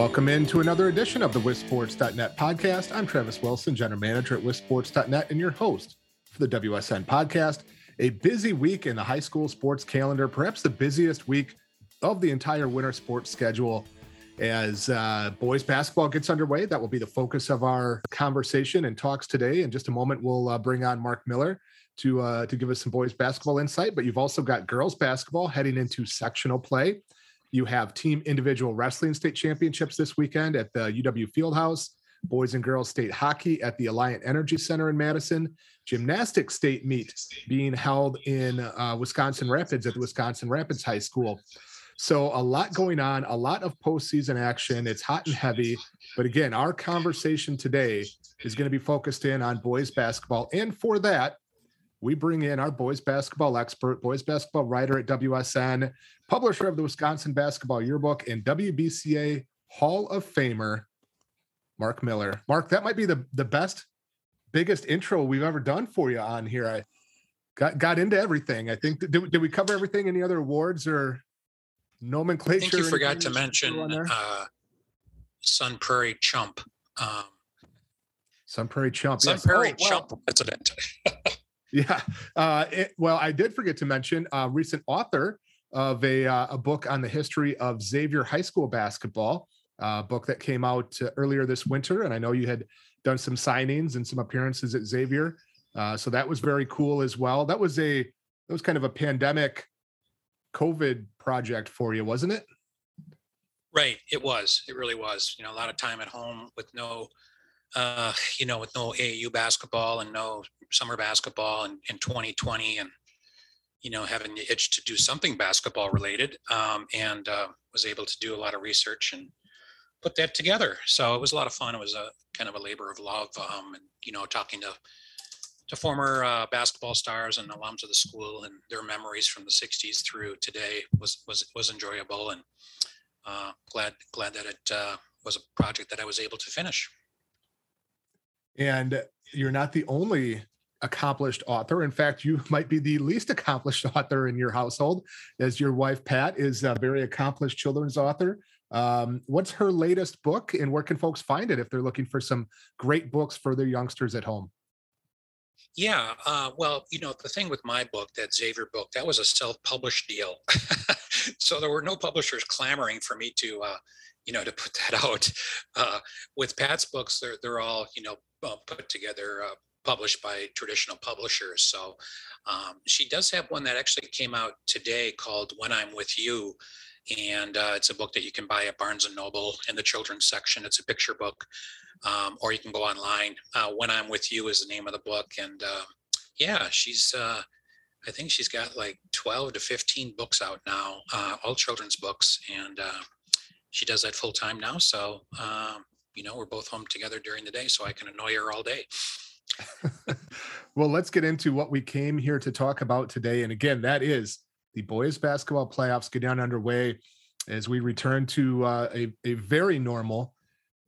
Welcome into another edition of the WisSports.net podcast. I'm Travis Wilson, General Manager at WisSports.net, and your host for the WSN podcast. A busy week in the high school sports calendar, perhaps the busiest week of the entire winter sports schedule. As uh, boys basketball gets underway, that will be the focus of our conversation and talks today. In just a moment, we'll uh, bring on Mark Miller to uh, to give us some boys basketball insight. But you've also got girls basketball heading into sectional play. You have team individual wrestling state championships this weekend at the UW Fieldhouse, boys and girls state hockey at the Alliant Energy Center in Madison, gymnastics state meet being held in uh, Wisconsin Rapids at the Wisconsin Rapids High School. So a lot going on, a lot of postseason action. It's hot and heavy. But again, our conversation today is going to be focused in on boys basketball. And for that, we bring in our boys basketball expert, boys basketball writer at WSN, publisher of the Wisconsin Basketball Yearbook, and WBCA Hall of Famer, Mark Miller. Mark, that might be the, the best, biggest intro we've ever done for you on here. I got got into everything. I think did, did we cover everything? Any other awards or nomenclature? I think you forgot to mention uh, Sun Prairie Chump. Um, Sun Prairie Chump. Sun yes. Prairie oh, Chump president. Yeah. Uh, it, well, I did forget to mention a recent author of a, uh, a book on the history of Xavier High School basketball, a book that came out earlier this winter. And I know you had done some signings and some appearances at Xavier. Uh, so that was very cool as well. That was a, that was kind of a pandemic COVID project for you, wasn't it? Right. It was. It really was. You know, a lot of time at home with no uh, you know, with no AAU basketball and no summer basketball in, in 2020 and, you know, having the itch to do something basketball related um, and uh, was able to do a lot of research and put that together. So it was a lot of fun. It was a kind of a labor of love um, and, you know, talking to, to former uh, basketball stars and alums of the school and their memories from the 60s through today was, was, was enjoyable and uh, glad, glad that it uh, was a project that I was able to finish. And you're not the only accomplished author. In fact, you might be the least accomplished author in your household, as your wife, Pat, is a very accomplished children's author. Um, what's her latest book, and where can folks find it if they're looking for some great books for their youngsters at home? Yeah, uh, well, you know, the thing with my book, that Xavier book, that was a self-published deal, so there were no publishers clamoring for me to, uh, you know, to put that out. Uh, with Pat's books, they're they're all, you know, uh, put together, uh, published by traditional publishers. So um, she does have one that actually came out today called When I'm With You. And uh, it's a book that you can buy at Barnes and Noble in the children's section. It's a picture book, um, or you can go online. Uh, when I'm With You is the name of the book. And um, yeah, she's, uh, I think she's got like 12 to 15 books out now, uh, all children's books. And she does that full time now. So um, you know, we're both home together during the day, so I can annoy her all day. well, let's get into what we came here to talk about today. And again, that is the boys basketball playoffs get down underway as we return to uh, a, a very normal,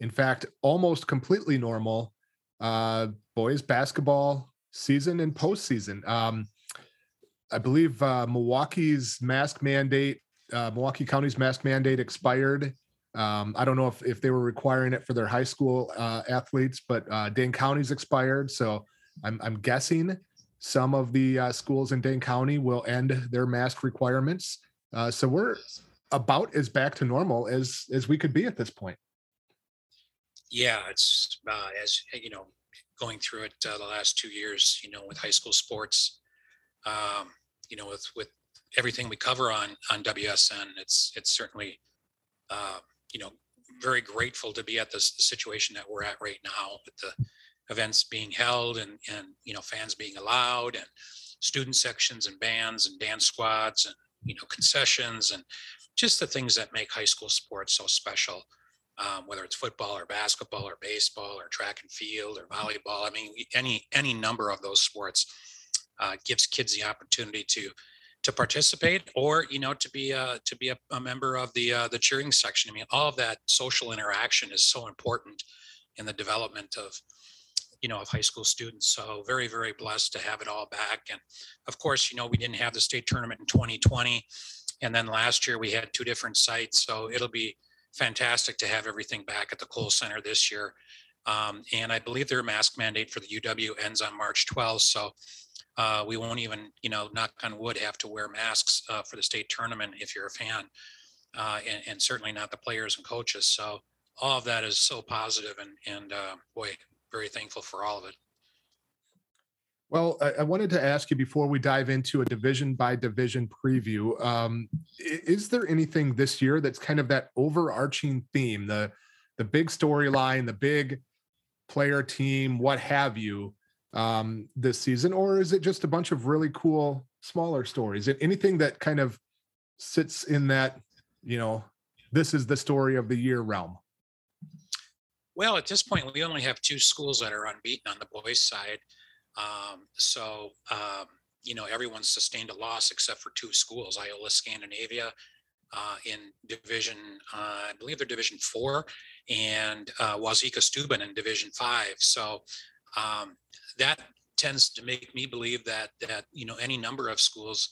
in fact, almost completely normal uh, boys basketball season and postseason. Um, I believe uh, Milwaukee's mask mandate, uh, Milwaukee County's mask mandate expired um, I don't know if, if they were requiring it for their high school uh, athletes, but uh, Dane County's expired. So I'm, I'm guessing some of the uh, schools in Dane County will end their mask requirements. Uh, so we're about as back to normal as as we could be at this point. Yeah, it's uh, as you know, going through it the last two years. You know, with high school sports, um, you know, with with everything we cover on on WSN, it's it's certainly uh, you know, very grateful to be at this situation that we're at right now with the events being held and, and, you know, fans being allowed and student sections and bands and dance squads and, you know, concessions and just the things that make high school sports so special. Um, whether it's football or basketball or baseball or track and field or volleyball. I mean, any any number of those sports uh, gives kids the opportunity to to participate or you know to be a to be a, a member of the uh, the cheering section. I mean all of that social interaction is so important in the development of you know of high school students. So very very blessed to have it all back. And of course you know we didn't have the state tournament in 2020 and then last year we had two different sites. So it'll be fantastic to have everything back at the Kohl Center this year. Um, and I believe their mask mandate for the UW ends on March 12th. So uh, we won't even, you know, knock on wood, have to wear masks uh, for the state tournament if you're a fan, uh, and, and, certainly not the players and coaches. So all of that is so positive, and and uh, boy, very thankful for all of it. Well, I, I, wanted to ask you before we dive into a division by division preview. Um, is there anything this year that's kind of that overarching theme, the the big storyline, the big player team, what have you, um, this season, or is it just a bunch of really cool smaller stories? Anything that kind of sits in that, you know, this is the story of the year realm? Well, at this point, we only have two schools that are unbeaten on the boys' side. Um, so, um, you know, everyone's sustained a loss except for two schools, Iola Scandinavia uh, in Division, uh, I believe they're Division Four, and uh, Wauzeka Steuben in Division Five. So um, that tends to make me believe that that you know any number of schools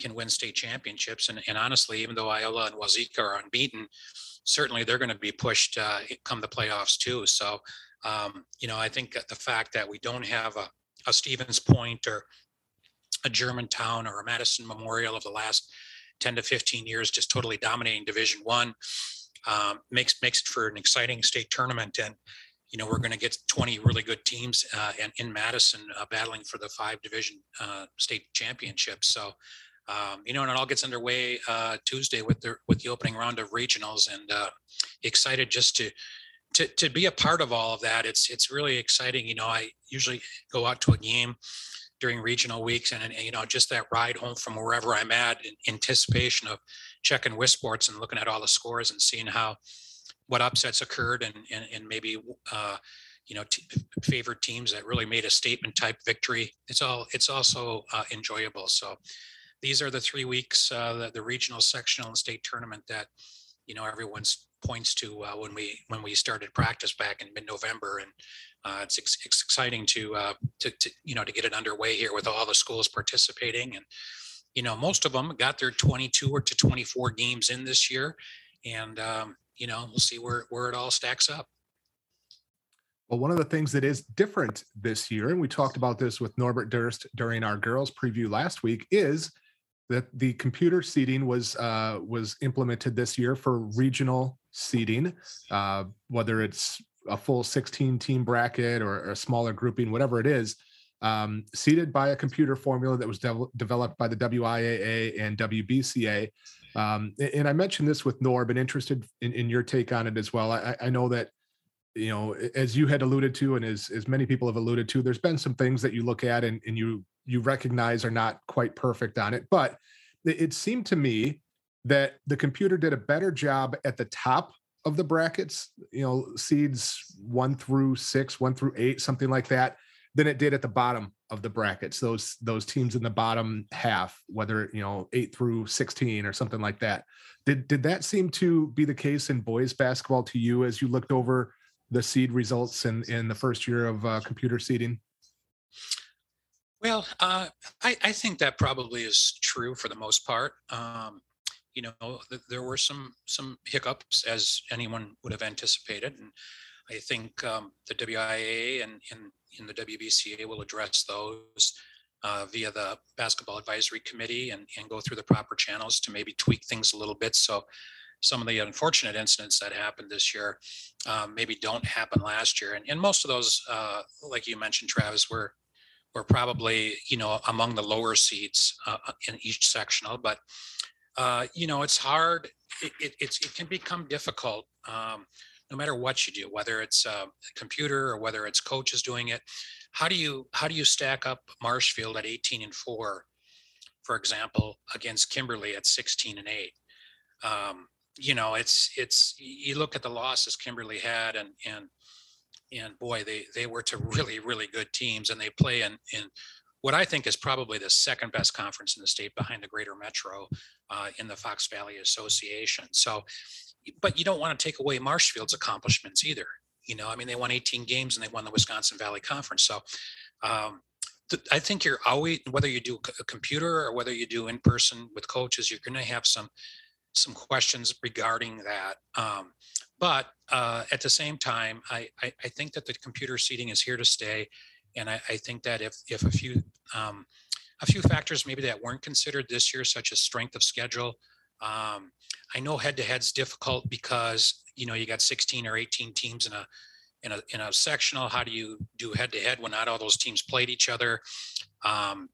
can win state championships. And, and honestly, even though Iola and Wauzeka are unbeaten, certainly they're going to be pushed uh, come the playoffs too. So um, you know, I think the fact that we don't have a, a Stevens Point or a Germantown or a Madison Memorial of the last 10 to 15 years, just totally dominating Division One, um, makes makes it for an exciting state tournament. And you know, we're going to get 20 really good teams uh, in, in Madison uh, battling for the five division uh, state championships. So, um, you know, and it all gets underway uh, Tuesday with the with the opening round of regionals, and uh, excited just to to to be a part of all of that. It's it's really exciting. You know, I usually go out to a game during regional weeks, and, and you know, just that ride home from wherever I'm at in anticipation of checking WisSports and looking at all the scores and seeing how what upsets occurred and and, and maybe uh, you know t- favored teams that really made a statement type victory. It's all it's also uh, enjoyable. So these are the three weeks, uh, the, the regional, sectional, and state tournament that you know everyone's points to uh, when we when we started practice back in mid-November, and uh, it's, it's exciting to, uh, to to you know to get it underway here with all the schools participating, and you know most of them got their 22 or to 24 games in this year, and um, you know we'll see where where it all stacks up. Well, one of the things that is different this year, and we talked about this with Norbert Durst during our girls preview last week, is that the computer seating was uh, was implemented this year for regional seating, uh, whether it's a full 16 team bracket or, a smaller grouping, whatever it is, um, seated by a computer formula that was de- developed by the WIAA and WBCA. Um, and I mentioned this with Norb and interested in, in your take on it as well. I, I know that you know as you had alluded to and as, as many people have alluded to there's been some things that you look at and, and you you recognize are not quite perfect on it but it seemed to me that the computer did a better job at the top of the brackets you know seeds one through six one through eight something like that than it did at the bottom of the brackets those those teams in the bottom half whether you know 8 through 16 or something like that did did that seem to be the case in boys basketball to you as you looked over the seed results in in the first year of uh, computer seeding? Well, uh, I, I think that probably is true for the most part. Um, you know, th- there were some some hiccups as anyone would have anticipated, and I think um, the WIAA and, and in the WBCA will address those uh, via the basketball advisory committee and, and go through the proper channels to maybe tweak things a little bit. So some of the unfortunate incidents that happened this year um, maybe don't happen last year. And, and most of those, uh, like you mentioned, Travis, were were probably you know among the lower seats uh, uh in each sectional. But uh, you know, it's hard. It, it, it can become difficult um, no matter what you do, whether it's a computer or whether it's coaches doing it. How do you how do you stack up Marshfield at 18 and four, for example, against Kimberly at 16 and eight? Um, you know, it's it's you look at the losses Kimberly had, and and and boy, they they were to really really good teams, and they play in in what I think is probably the second best conference in the state behind the Greater Metro uh, in the Fox Valley Association. So, but you don't want to take away Marshfield's accomplishments either. You know, I mean, they won 18 games and they won the Wisconsin Valley Conference. So, um, I think you're always, whether you do a computer or whether you do in person with coaches, you're going to have some some questions regarding that. Um, but uh, at the same time, I, I, I, think that the computer seating is here to stay. And I, I think that if, if a few um, a few factors maybe that weren't considered this year, such as strength of schedule. Um, I know head to head's difficult because you know you got 16 or 18 teams in a in a in a sectional. How do you do head to head when not all those teams played each other? Um,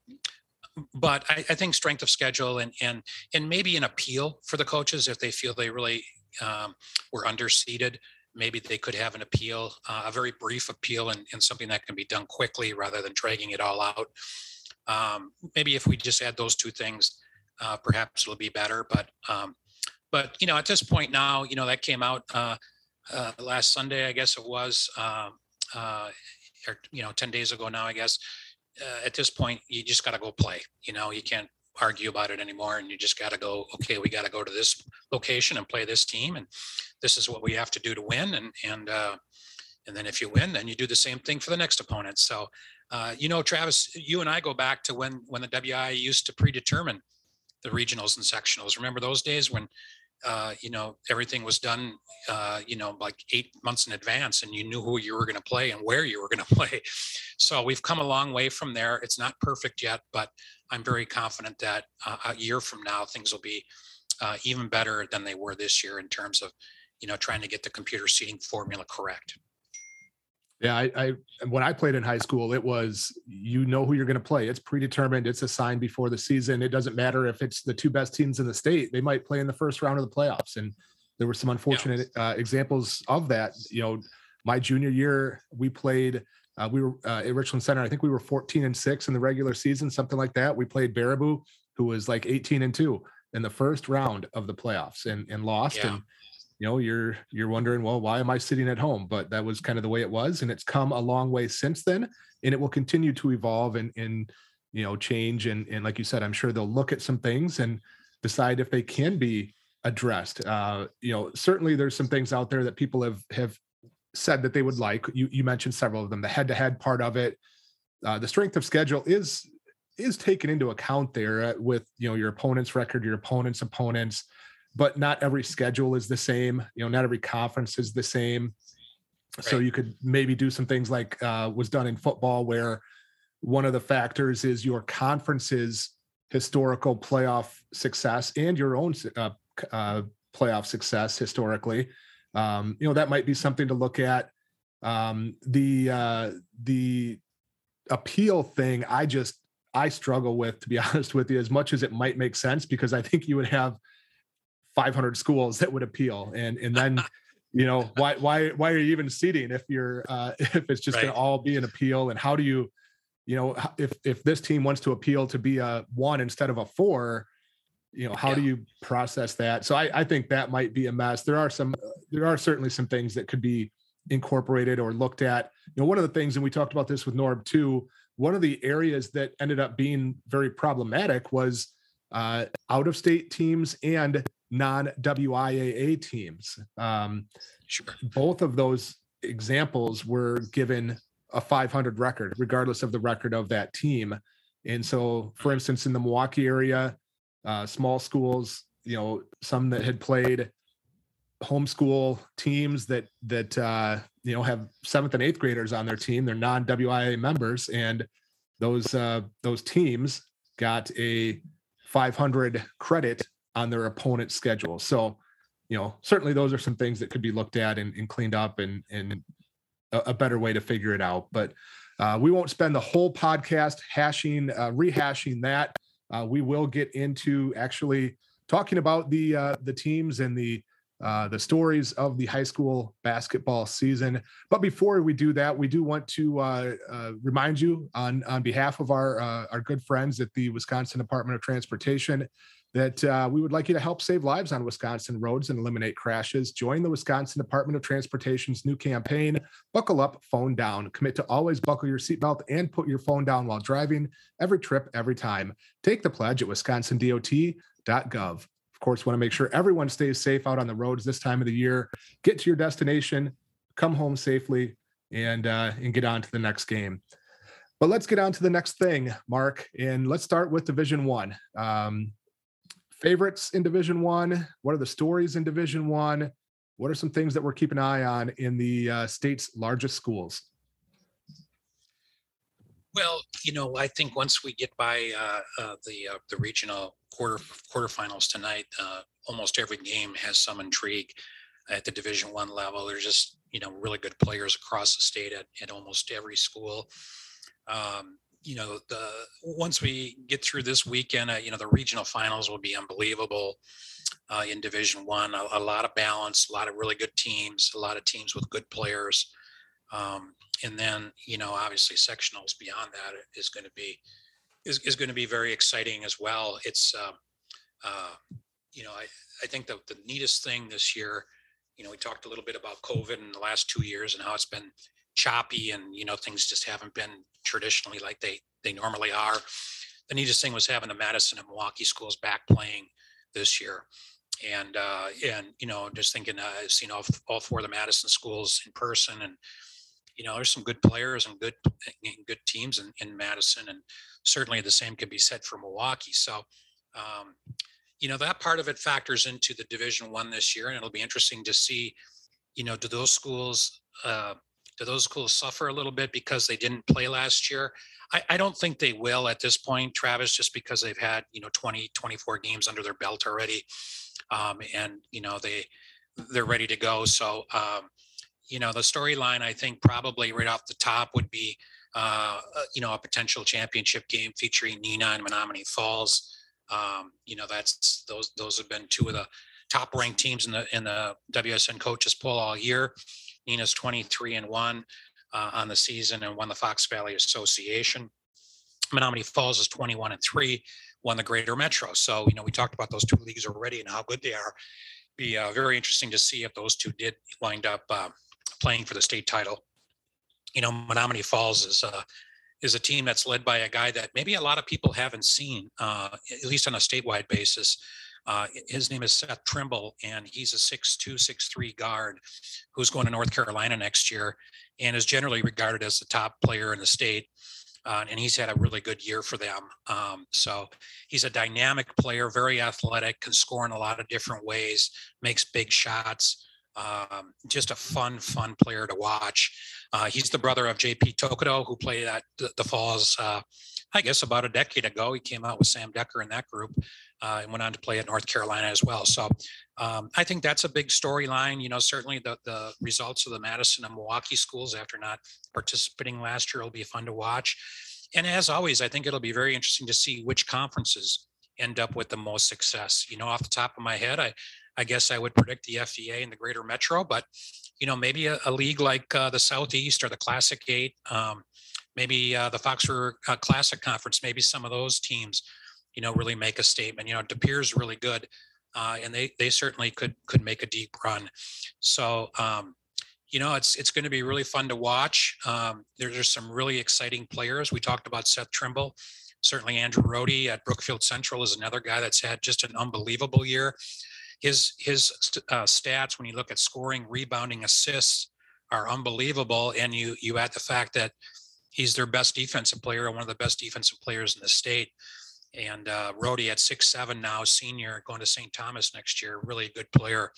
but I, I, think strength of schedule and and and maybe an appeal for the coaches if they feel they really um, were underseeded. Maybe they could have an appeal, uh, a very brief appeal, and, and something that can be done quickly rather than dragging it all out. Um, maybe if we just add those two things, uh, perhaps it'll be better. But um, but you know, at this point now, you know that came out uh, uh, last Sunday, I guess it was, um, uh, or you know, ten days ago now, I guess. Uh, at this point, you just got to go play. You know, you can't argue about it anymore, and you just got to go. Okay, we got to go to this location and play this team, and this is what we have to do to win. And and uh, and then if you win, then you do the same thing for the next opponent. So uh, you know, Travis, you and I go back to when when the WI used to predetermine the regionals and sectionals. Remember those days when uh, you know everything was done uh, you know like eight months in advance and you knew who you were going to play and where you were going to play so we've come a long way from there it's not perfect yet but i'm very confident that uh, a year from now things will be uh, even better than they were this year in terms of you know trying to get the computer seating formula correct yeah, I, I when I played in high school, it was you know who you're going to play. It's predetermined. It's assigned before the season. It doesn't matter if it's the two best teams in the state. They might play in the first round of the playoffs, and there were some unfortunate yeah. uh, examples of that. You know, my junior year, we played. Uh, we were uh, at Richland Center. I think we were 14 and six in the regular season, something like that. We played Baraboo, who was like 18 and two in the first round of the playoffs, and and lost. Yeah. And you know you're you're wondering well why am i sitting at home but that was kind of the way it was and it's come a long way since then and it will continue to evolve and and you know change and and like you said i'm sure they'll look at some things and decide if they can be addressed uh you know certainly there's some things out there that people have have said that they would like you you mentioned several of them the head to head part of it uh, the strength of schedule is is taken into account there uh, with you know your opponent's record your opponent's opponents but not every schedule is the same. You know, not every conference is the same. Right. So you could maybe do some things like uh, was done in football, where one of the factors is your conference's historical playoff success and your own uh, uh, playoff success historically. Um, you know, that might be something to look at. Um, the uh, the appeal thing, I just I struggle with, to be honest with you, as much as it might make sense, because I think you would have 500 schools that would appeal and and then you know why why why are you even seating if you're uh if it's just right. going to all be an appeal and how do you you know if if this team wants to appeal to be a one instead of a four you know how do you process that so I, I think that might be a mess there are some there are certainly some things that could be incorporated or looked at you know one of the things and we talked about this with norb too one of the areas that ended up being very problematic was uh, out of state teams and non WIAA teams. Um, sure. Both of those examples were given a 500 record, regardless of the record of that team. And so, for instance, in the Milwaukee area, uh, small schools, you know, some that had played homeschool teams that that uh, you know have seventh and eighth graders on their team, they're non WIAA members, and those uh, those teams got a 500 credit on their opponent's schedule. So, you know, certainly those are some things that could be looked at and, and cleaned up and, and a, a, better way to figure it out. But uh, we won't spend the whole podcast hashing, uh, rehashing that. Uh, we will get into actually talking about the uh, the teams and the uh, the stories of the high school basketball season. But before we do that, we do want to uh, uh, remind you on on behalf of our uh, our good friends at the Wisconsin Department of Transportation that uh, we would like you to help save lives on Wisconsin roads and eliminate crashes. Join the Wisconsin Department of Transportation's new campaign, Buckle Up, Phone Down. Commit to always buckle your seatbelt and put your phone down while driving every trip, every time. Take the pledge at wisconsindot.gov. Of course, want to make sure everyone stays safe out on the roads this time of the year. Get to your destination, come home safely, and uh, and get on to the next game. But let's get on to the next thing, Mark, and let's start with Division One. Um, favorites in Division One? What are the stories in Division One? What are some things that we're keeping an eye on in the uh, state's largest schools? Well, you know, I think once we get by uh, uh, the uh, the regional quarter quarterfinals tonight, uh, almost every game has some intrigue at the Division One level. There's just you know really good players across the state at, at almost every school. Um, you know, the once we get through this weekend, uh, you know, the regional finals will be unbelievable uh, in Division One. A, a, lot of balance, a lot of really good teams, a lot of teams with good players. Um, and then you know obviously sectionals beyond that is going to be is, is going to be very exciting as well it's uh, uh, you know I, I think the, the neatest thing this year you know we talked a little bit about covid in the last two years and how it's been choppy and you know things just haven't been traditionally like they they normally are the neatest thing was having the madison and milwaukee schools back playing this year and uh and you know just thinking uh, i've seen all, all four of the madison schools in person and you know, there's some good players and good and good teams in, in Madison, and certainly the same could be said for Milwaukee. So, um, you know, that part of it factors into the Division One this year, and it'll be interesting to see, you know, do those schools uh, do those schools suffer a little bit because they didn't play last year? I, I don't think they will at this point, Travis, just because they've had you know 20, 24 games under their belt already, um, and you know they they're ready to go. So um, you know, the storyline I think probably right off the top would be, uh, uh, you know, a potential championship game featuring Neenah and Menomonee Falls. Um, you know, that's those those have been two of the top ranked teams in the in the WSN coaches poll all year. Neenah's 23 and one uh, on the season and won the Fox Valley Association. Menomonee Falls is 21 and three, won the Greater Metro. So you know, we talked about those two leagues already and how good they are. Be uh, very interesting to see if those two did wind up uh, playing for the state title. You know, Menomonee Falls is a is a team that's led by a guy that maybe a lot of people haven't seen, uh, at least on a statewide basis. Uh, his name is Seth Trimble, and he's a 6'2", 6'3 guard who's going to North Carolina next year and is generally regarded as the top player in the state. Uh, and he's had a really good year for them. Um, so he's a dynamic player, very athletic, can score in a lot of different ways, makes big shots. Um, just a fun, fun player to watch. Uh, he's the brother of JP Tokoto, who played at the, the Falls, uh, I guess, about a decade ago. He came out with Sam Dekker in that group uh, and went on to play at North Carolina as well. So um, I think that's a big storyline. You know, certainly the, the results of the Madison and Milwaukee schools after not participating last year will be fun to watch. And as always, I think it'll be very interesting to see which conferences end up with the most success. You know, off the top of my head, I I guess I would predict the FVA and the Greater Metro, but you know maybe a, a league like uh, the Southeast or the Classic Eight, um, maybe uh, the Fox River uh, Classic Conference, maybe some of those teams, you know, really make a statement. You know, De really good, uh, and they they certainly could could make a deep run. So. Um, you know, it's it's going to be really fun to watch. Um, there, there's some really exciting players. We talked about Seth Trimble certainly Andrew Rohde at Brookfield Central is another guy that's had just an unbelievable year his his uh, stats when you look at scoring, rebounding, assists are unbelievable, and you you add the fact that he's their best defensive player and one of the best defensive players in the state. And uh, at six seven now, senior, going to St. Thomas next year, really a good player.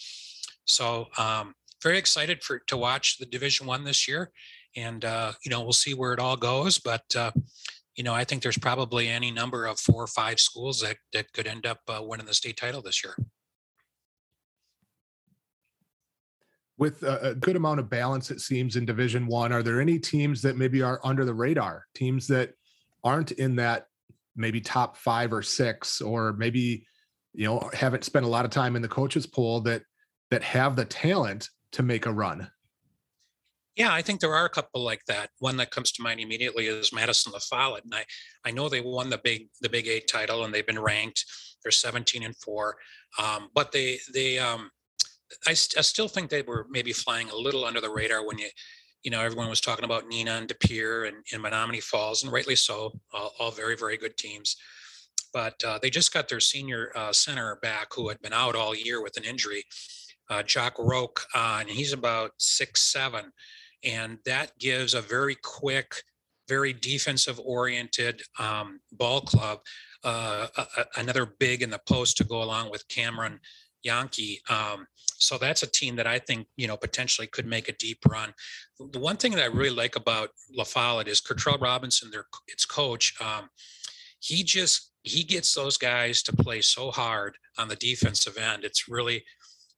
So um, very excited for to watch the Division One this year, and uh, you know we'll see where it all goes. But uh, you know I think there's probably any number of four or five schools that that could end up uh, winning the state title this year. with a, good amount of balance it seems in division one are there any teams that maybe are under the radar teams that aren't in that maybe top five or six or maybe you know haven't spent a lot of time in the coaches pool that that have the talent to make a run yeah, I think there are a couple like that. One that comes to mind immediately is Madison La Follette, and I I know they won the big the Big Eight title and they've been ranked. They're 17 and four, um, but they they um, I, st- I still think they were maybe flying a little under the radar when you, you know, everyone was talking about Neenah and De Pere and, and Menomonee Falls, and rightly so, all, all very, very good teams. But uh, they just got their senior uh, center back who had been out all year with an injury, uh, Jock uh, and he's about six seven, and that gives a very quick very defensive oriented um, ball club. Uh, a, a, another big in the post to go along with Cameron Yankee. Um, so that's a team that I think you know potentially could make a deep run. The one thing that I really like about La Follette is Kurtrell Robinson, their its coach. Um, he just he gets those guys to play so hard on the defensive end. It's really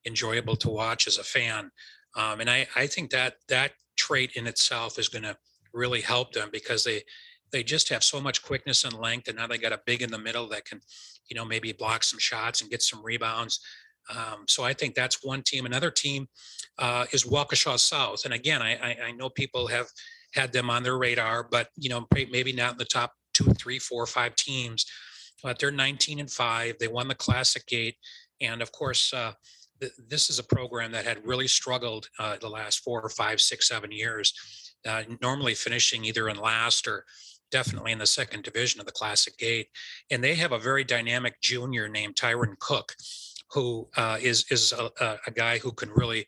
enjoyable to watch as a fan. Um, and I, I think that that trait in itself is going to really help them because they they just have so much quickness and length, and now they got a big in the middle that can, you know, maybe block some shots and get some rebounds. Um, so I think that's one team. Another team uh, is Waukesha South, and again, I, I, I know people have had them on their radar, but you know, maybe not in the top two, three, four, five teams. But they're 19 and five. They won the Classic Eight, and of course, uh, th- this is a program that had really struggled uh, the last four or five, six, seven years. Uh, normally finishing either in last or definitely in the second division of the Classic Eight, and they have a very dynamic junior named Tyron Cook, who uh, is is a, a, guy who can really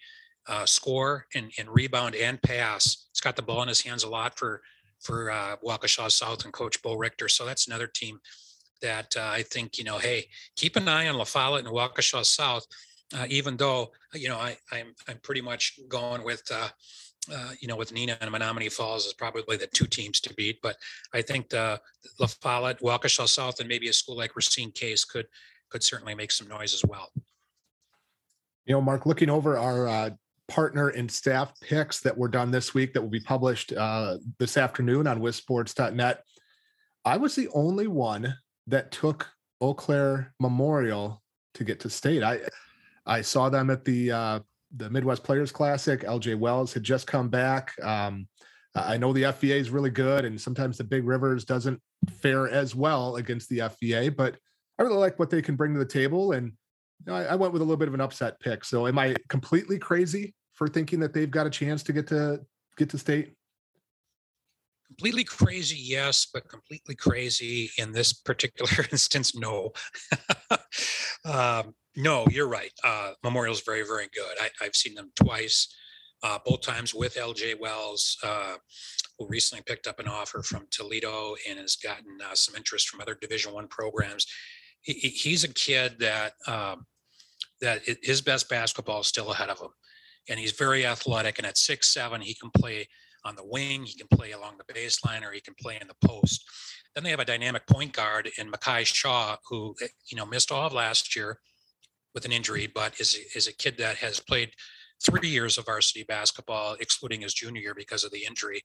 uh, score and, and rebound and pass. He's got the ball in his hands a lot for for uh, Waukesha South and Coach Bo Richter. So that's another team that uh, I think, you know, hey, keep an eye on La Follette and Waukesha South, uh, even though, you know, I, I'm, I'm pretty much going with, uh, uh, you know, with Neenah and Menomonee Falls is probably the two teams to beat. But I think the La Follette, Waukesha South, and maybe a school like Racine Case could could certainly make some noise as well. You know, Mark, looking over our uh, partner and staff picks that were done this week that will be published uh, this afternoon on WisSports.net. I was the only one that took Eau Claire Memorial to get to state. I I saw them at the uh, the Midwest Players Classic. LJ Wells had just come back. Um, I know the FVA is really good, and sometimes the Big Rivers doesn't fare as well against the FVA, but I really like what they can bring to the table. And you know, I, I, went with a little bit of an upset pick. So am I completely crazy for thinking that they've got a chance to get to get to state? Completely crazy, yes, but completely crazy in this particular instance, no. um, no, you're right. Uh, Memorial's very, very good. I, have seen them twice, uh, both times with LJ Wells, uh, who recently picked up an offer from Toledo and has gotten uh, some interest from other Division One programs he, he's a kid that um, that his best basketball is still ahead of him, and he's very athletic. And at six seven, he can play on the wing, he can play along the baseline, or he can play in the post. Then they have a dynamic point guard in Makai Shaw, who eh, you know missed all of last year with an injury, but is is a kid that has played three years of varsity basketball, excluding his junior year because of the injury.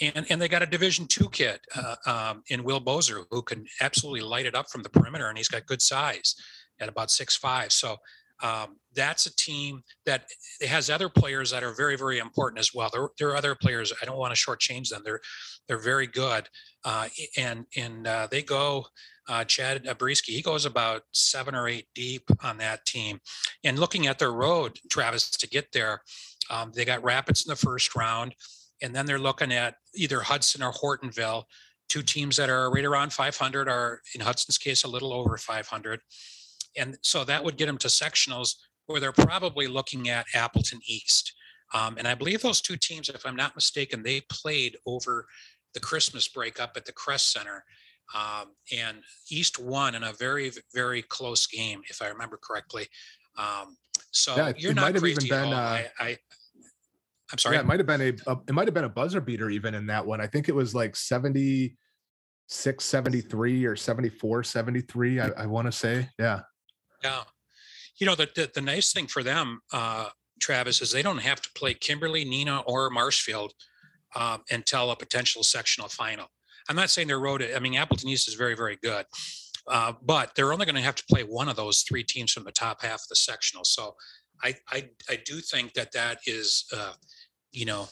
And, and they got a Division two kid uh, um, in Will Bozer who can absolutely light it up from the perimeter, and he's got good size at about six five. So um, that's a team that has other players that are very, very important as well. There, there are other players. I don't want to shortchange them. They're they're very good, uh, and and uh, they go. Uh, Chad Abriski, he goes about seven or eight deep on that team. And looking at their road, Travis, to get there, um, they got Rapids in the first round, and then they're looking at either Hudson or Hortonville, two teams that are right around 500, are in Hudson's case a little over 500 and so that would get them to sectionals where they're probably looking at Appleton East. Um, and I believe those two teams, if I'm not mistaken, they played over the Christmas break up at the Crest Center. Um, and East won in a very, very close game, if I remember correctly. Um, so yeah, you're not crazy been, uh, I, I, am sorry. Yeah, it might have been a, a, it might have been a buzzer beater even in that one. I think it was like 76, 73 or 74, 73. I, I want to say, yeah. Yeah. You know, the, the, the nice thing for them, uh, Travis, is they don't have to play Kimberly, Neenah or Marshfield um, until a potential sectional final. I'm not saying their road, I mean, Appleton East is very, very good, uh, but they're only going to have to play one of those three teams from the top half of the sectional. So I, I, I do think that that is, uh, you know,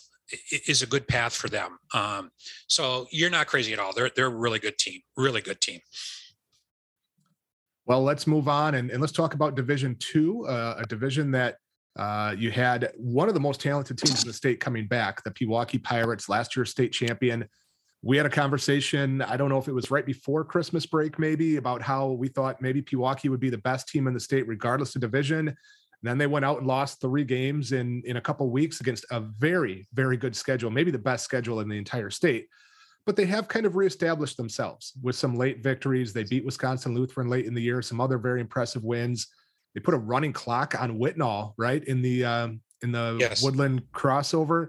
is a good path for them. Um, so you're not crazy at all. They're, they're a really good team, really good team. Well, let's move on and, and let's talk about Division Two, uh, a division that uh, you had one of the most talented teams in the state coming back, the Pewaukee Pirates, last year's state champion. We had a conversation, I don't know if it was right before Christmas break, maybe, about how we thought maybe Pewaukee would be the best team in the state, regardless of division. And then they went out and lost three games in, in a couple weeks against a very, very good schedule, maybe the best schedule in the entire state. but they have kind of reestablished themselves with some late victories. They beat Wisconsin Lutheran late in the year, some other very impressive wins. They put a running clock on Whitnall, right in the um, in the yes. Woodland crossover.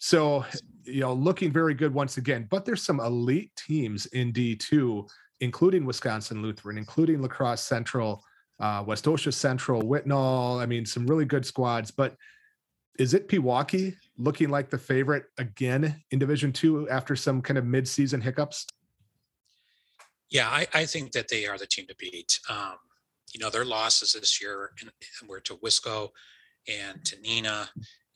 So, you know, looking very good once again. But there's some elite teams in D2, including Wisconsin Lutheran, including La Crosse Central, uh, Westosha Central, Whitnall. I mean, some really good squads. But is it Pewaukee looking like the favorite again in Division Two after some kind of mid-season hiccups? Yeah, I, I think that they are the team to beat. Um, you know, their losses this year were to Wisco and to Neenah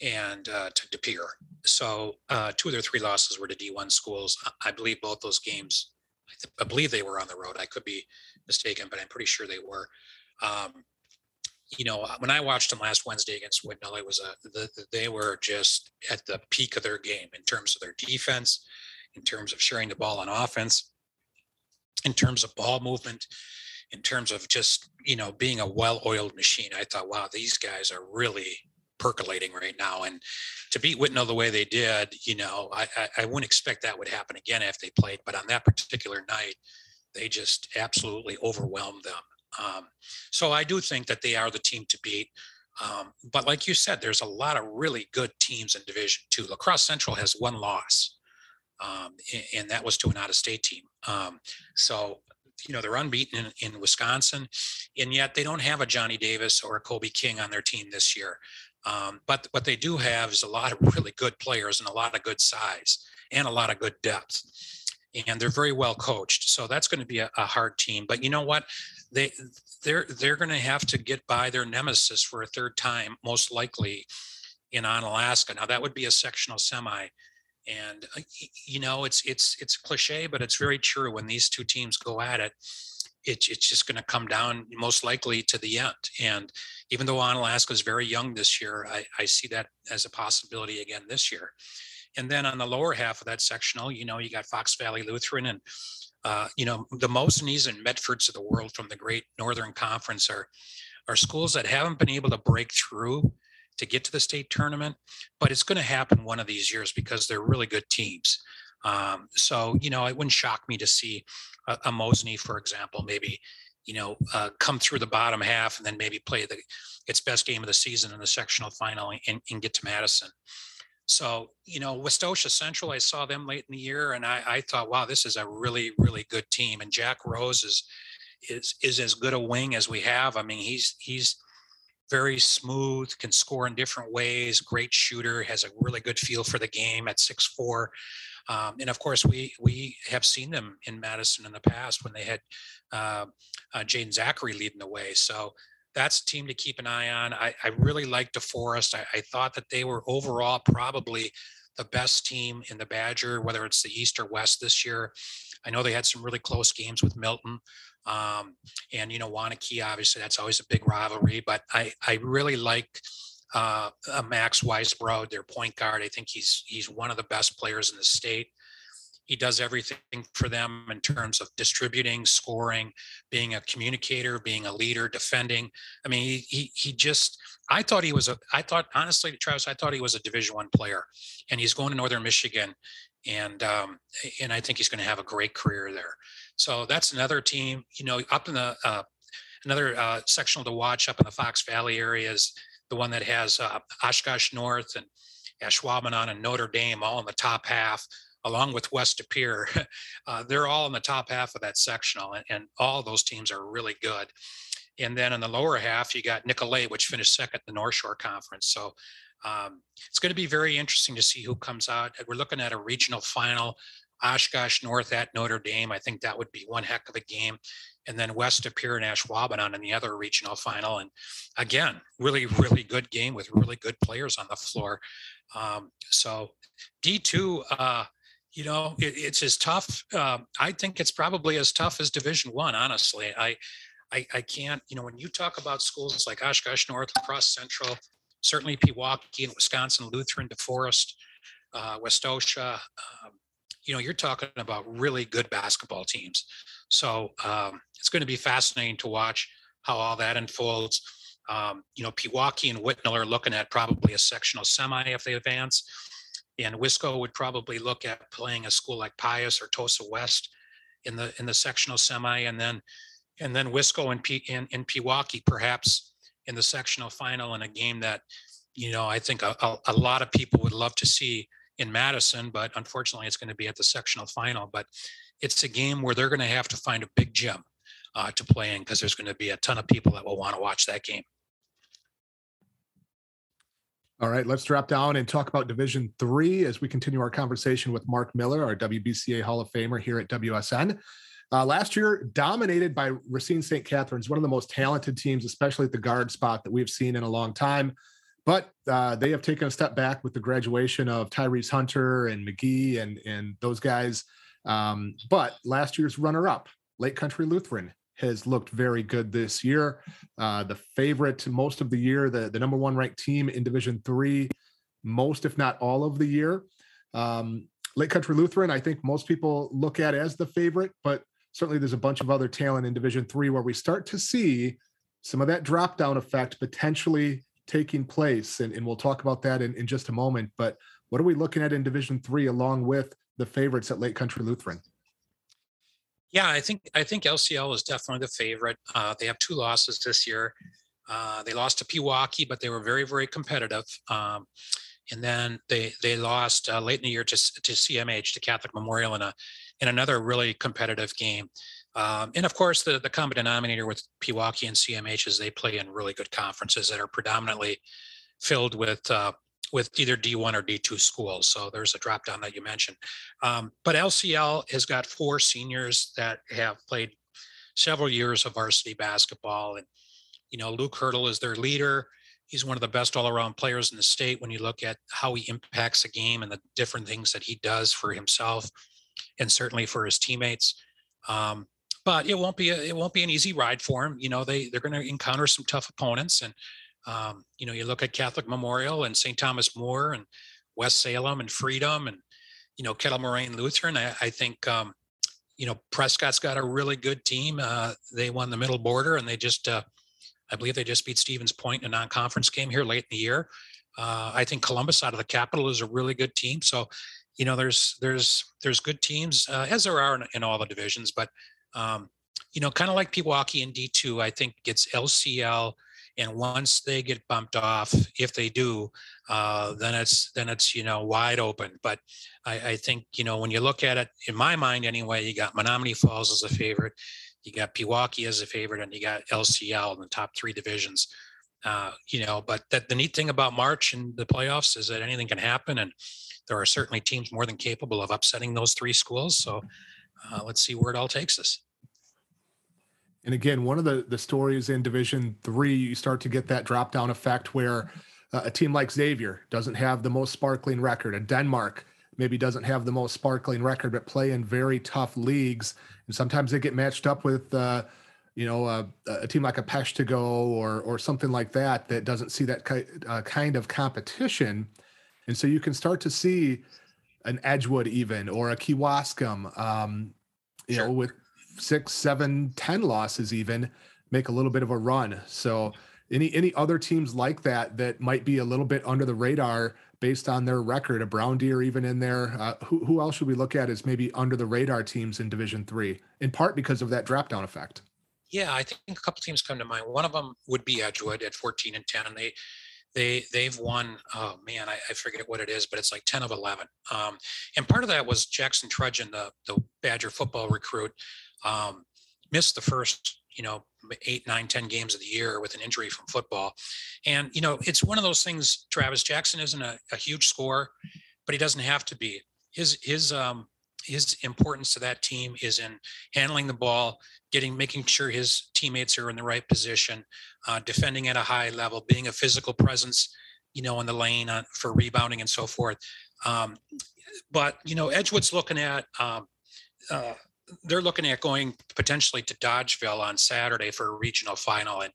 and uh, to De Pere. So uh, two of their three losses were to D1 schools. I believe both those games, I, th- I, believe they were on the road. I could be mistaken, but I'm pretty sure they were. Um, you know, when I watched them last Wednesday against Whitnall, it was a the, they were just at the peak of their game in terms of their defense, in terms of sharing the ball on offense, in terms of ball movement, in terms of just you know being a well-oiled machine. I thought, wow, these guys are really percolating right now. And to beat Whitnall the way they did, you know, I, I, I wouldn't expect that would happen again if they played. But on that particular night, they just absolutely overwhelmed them. Um, so I do think that they are the team to beat. Um, but like you said, there's a lot of really good teams in Division Two. La Crosse Central has one loss, um, and that was to an out-of-state team. Um, so you know they're unbeaten in, in, Wisconsin, and yet they don't have a Johnny Davis or a Kobe King on their team this year. Um, but what they do have is a lot of really good players and a lot of good size and a lot of good depth. And they're very well coached. So that's going to be a, a hard team. But you know what? They they're they're going to have to get by their nemesis for a third time, most likely in Onalaska. Now that would be a sectional semi. And uh, you know, it's it's it's cliche, but it's very true. When these two teams go at it, it, it's just going to come down most likely to the end. And even though Onalaska is very young this year, I, I see that as a possibility again this year. And then on the lower half of that sectional, you know, you got Fox Valley Lutheran and, uh, you know, the Mosinee and Medfords of the world from the great Northern Conference are, are schools that haven't been able to break through to get to the state tournament, but it's going to happen one of these years because they're really good teams. Um, so, you know, it wouldn't shock me to see a, a Mosinee, for example, maybe you know, uh, come through the bottom half and then maybe play the its best game of the season in the sectional final and, and get to Madison. So, you know, Westosha Central, I saw them late in the year and I, I thought, wow, this is a really, really good team. And Jack Rose is is is as good a wing as we have. I mean, he's he's very smooth, can score in different ways, great shooter, has a really good feel for the game at six four. Um, and of course, we we have seen them in Madison in the past when they had uh, uh, Jaden Zachary leading the way. So that's a team to keep an eye on. I, I really liked DeForest. I, I thought that they were overall probably the best team in the Badger, whether it's the East or West this year. I know they had some really close games with Milton. Um, and you know Waunakee, obviously that's always a big rivalry. But I I really like uh, Max Weisbrod, their point guard. I think he's he's one of the best players in the state. He does everything for them in terms of distributing, scoring, being a communicator, being a leader, defending. I mean, he he, he just. I thought he was a. I thought honestly, Travis, I thought he was a Division One player, and he's going to Northern Michigan, and um, and I think he's going to have a great career there. So that's another team. You know, up in the uh, another uh, sectional to watch up in the Fox Valley area is the one that has uh, Oshkosh North and Ashwaubenon and Notre Dame all in the top half, along with West Pere. Uh, they're all in the top half of that sectional, and, and all those teams are really good. And then in the lower half, you got Nicolet, which finished second the North Shore Conference. So um, it's going to be very interesting to see who comes out. We're looking at a regional final, Oshkosh North at Notre Dame. I think that would be one heck of a game and then West De Pere and Ashwaubenon in the other regional final. And again, really, really good game with really good players on the floor. Um, so D2, uh, you know, it, it's as tough. Uh, I think it's probably as tough as Division One. Honestly, I, I, I can't. You know, when you talk about schools like Oshkosh North, La Crosse Central, certainly Pewaukee and Wisconsin Lutheran, DeForest, uh, Westosha. Um, you know, you're talking about really good basketball teams. So um, it's going to be fascinating to watch how all that unfolds. Um, you know, Pewaukee and Whitnall are looking at probably a sectional semi if they advance. and Wisco would probably look at playing a school like Pius or Tosa West in the in the sectional semi, and then and then Wisco and P in, in Pewaukee perhaps in the sectional final in a game that you know I think a, a, a lot of people would love to see in Madison, but unfortunately it's going to be at the sectional final. But it's a game where they're going to have to find a big gym uh, to play in because there's going to be a ton of people that will want to watch that game. All right, let's drop down and talk about Division Three as we continue our conversation with Mark Miller, our WBCA Hall of Famer here at WSN. Uh, last year, dominated by Racine St. Catherine's, one of the most talented teams, especially at the guard spot that we've seen in a long time. But uh, they have taken a step back with the graduation of Tyrese Hunter and McGee and and those guys. Um, but last year's runner-up, Lake Country Lutheran, has looked very good this year. Uh, the favorite most of the year, the, the number one ranked team in Division Three, most if not all of the year. Um, Lake Country Lutheran, I think most people look at as the favorite, but certainly there's a bunch of other talent in Division Three where we start to see some of that drop down effect potentially taking place, and, and we'll talk about that in, in just a moment. But what are we looking at in Division Three along with the favorites at Lake Country Lutheran? Yeah, I think I think LCL is definitely the favorite. Uh, they have two losses this year. Uh, they lost to Pewaukee, but they were very very competitive. Um, and then they they lost uh, late in the year to to CMH to Catholic Memorial in a in another really competitive game. Um, and of course, the the common denominator with Pewaukee and CMH is they play in really good conferences that are predominantly filled with uh, with either D1 or D2 schools. So there's a drop down that you mentioned. Um, but LCL has got four seniors that have played several years of varsity basketball. And, you know, Luke Hurdle is their leader. He's one of the best all around players in the state when you look at how he impacts a game and the different things that he does for himself and certainly for his teammates. Um, but it won't be a, it won't be an easy ride for them. You know, they they're going to encounter some tough opponents, and um, you know, you look at Catholic Memorial and St. Thomas More and West Salem and Freedom and, you know, Kettle Moraine Lutheran. I, I think, um, you know, Prescott's got a really good team. Uh, they won the middle border and they just, uh, I believe they just beat Stevens Point in a non-conference game here late in the year. Uh, I think Columbus out of the capital is a really good team. So, you know, there's there's there's good teams uh, as there are in, in all the divisions, but um, you know, kind of like Pewaukee and D2, I think it's LCL and once they get bumped off if they do uh, then it's then it's you know wide open. But I, I, think you know when you look at it in my mind anyway you got Menomonee Falls as a favorite you got pewaukee as a favorite and you got lcl in the top three divisions. Uh, you know but that the neat thing about march and the playoffs is that anything can happen and there are certainly teams more than capable of upsetting those three schools. So uh, let's see where it all takes us and again, one of the the stories in Division Three, you start to get that drop down effect where uh, a team like Xavier doesn't have the most sparkling record, a Denmark maybe doesn't have the most sparkling record, but play in very tough leagues, and sometimes they get matched up with. Uh, you know, uh, a team like a Peshtigo or or something like that that doesn't see that ki- uh, kind of competition, and so you can start to see an Edgewood even or a Kewaskum, um, you sure. know, with six, seven, ten losses even make a little bit of a run. So any any other teams like that that might be a little bit under the radar based on their record, a Brown Deer even in there. Uh, who who else should we look at as maybe under the radar teams in Division Three, in part because of that drop down effect? Yeah, I think a couple teams come to mind. One of them would be Edgewood at 14 and 10, and they they they've won. Oh man, I, I forget what it is, but it's like 10 of 11. Um, and part of that was Jackson Trudgeon, the the Badger football recruit um, missed the first, you know, eight, nine, ten games of the year with an injury from football. And, you know, it's one of those things, Travis Jackson isn't a, a huge scorer, but he doesn't have to be. His, his, um, his importance to that team is in handling the ball, getting, making sure his teammates are in the right position, uh, defending at a high level, being a physical presence, you know, in the lane uh, for rebounding and so forth. Um, but you know, Edgewood's looking at um, uh, they're looking at going potentially to Dodgeville on Saturday for a regional final. And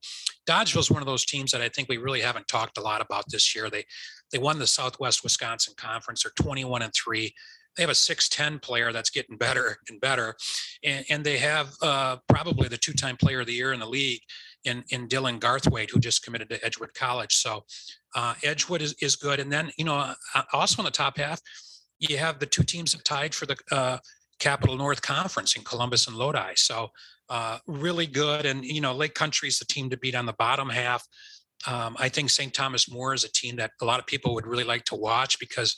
Dodgeville is one of those teams that I think we really haven't talked a lot about this year. They they won the Southwest Wisconsin Conference. They're 21 and three. They have a 6'10 player that's getting better and better. And, and they have uh, probably the two time player of the year in the league in, in Dylan Garthwaite, who just committed to Edgewood College. So uh, Edgewood is, is good. And then, you know, uh, also in the top half, you have the two teams that tied for the uh, Capital North Conference in Columbus and Lodi. So uh, really good. And, you know, Lake Country is the team to beat on the bottom half. Um, I think St. Thomas More is a team that a lot of people would really like to watch because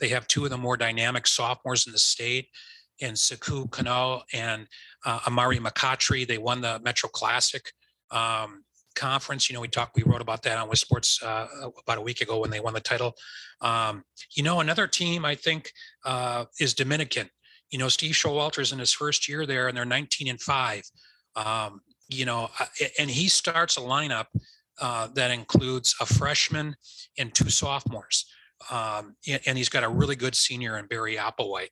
they have two of the more dynamic sophomores in the state in Saku Kano and uh, Amari McCautry. They won the Metro Classic um, conference. You know, we talked, we wrote about that on WisSports uh, about a week ago when they won the title. Um, you know, another team I think uh, is Dominican. You know, Steve Showalter's in his first year there, and they're 19 and five. Um, you know, uh, and he starts a lineup uh, that includes a freshman and two sophomores. Um, and he's got a really good senior in Barry Applewhite.